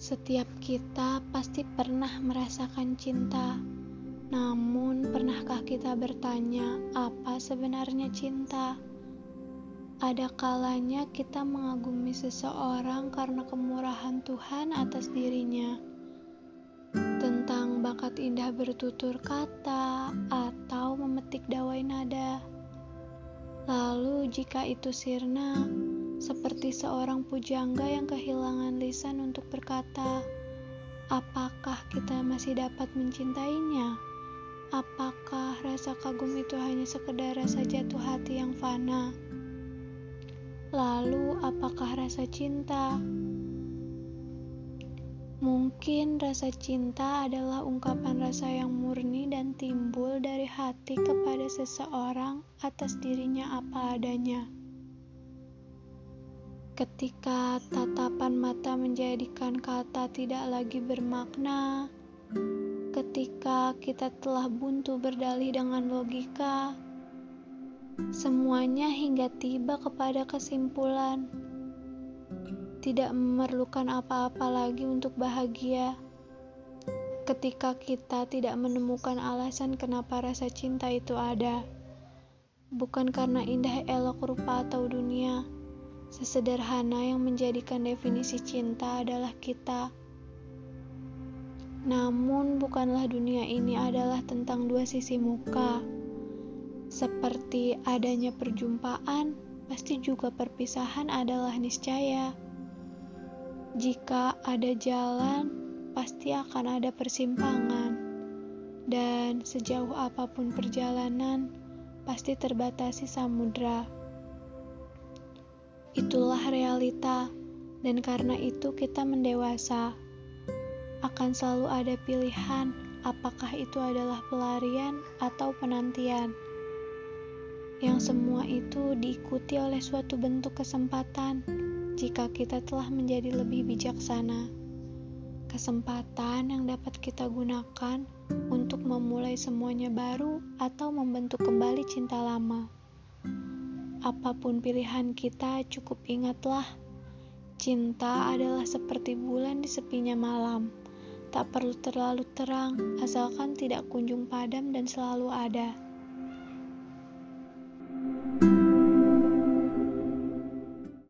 Setiap kita pasti pernah merasakan cinta. Namun, pernahkah kita bertanya, apa sebenarnya cinta? Ada kalanya kita mengagumi seseorang karena kemurahan Tuhan atas dirinya. Tentang bakat indah bertutur kata atau memetik dawai nada. Lalu, jika itu sirna, seperti seorang pujangga yang kehilangan lisan untuk berkata, apakah kita masih dapat mencintainya? Apakah rasa kagum itu hanya sekedar rasa jatuh hati yang fana? Lalu, apakah rasa cinta? Mungkin rasa cinta adalah ungkapan rasa yang murni dan timbul dari hati kepada seseorang atas dirinya apa adanya. Ketika tatapan mata menjadikan kata tidak lagi bermakna, ketika kita telah buntu berdalih dengan logika, semuanya hingga tiba kepada kesimpulan tidak memerlukan apa-apa lagi untuk bahagia. Ketika kita tidak menemukan alasan kenapa rasa cinta itu ada, bukan karena indah elok rupa atau dunia Sesederhana yang menjadikan definisi cinta adalah kita. Namun, bukanlah dunia ini adalah tentang dua sisi muka. Seperti adanya perjumpaan, pasti juga perpisahan adalah niscaya. Jika ada jalan, pasti akan ada persimpangan, dan sejauh apa pun perjalanan, pasti terbatasi samudra. Itulah realita, dan karena itu kita mendewasa. Akan selalu ada pilihan, apakah itu adalah pelarian atau penantian. Yang semua itu diikuti oleh suatu bentuk kesempatan jika kita telah menjadi lebih bijaksana. Kesempatan yang dapat kita gunakan untuk memulai semuanya baru atau membentuk kembali cinta lama. Apa pun pilihan kita, cukup ingatlah, cinta adalah seperti bulan di sepinya malam. Tak perlu terlalu terang, asalkan tidak kunjung padam dan selalu ada.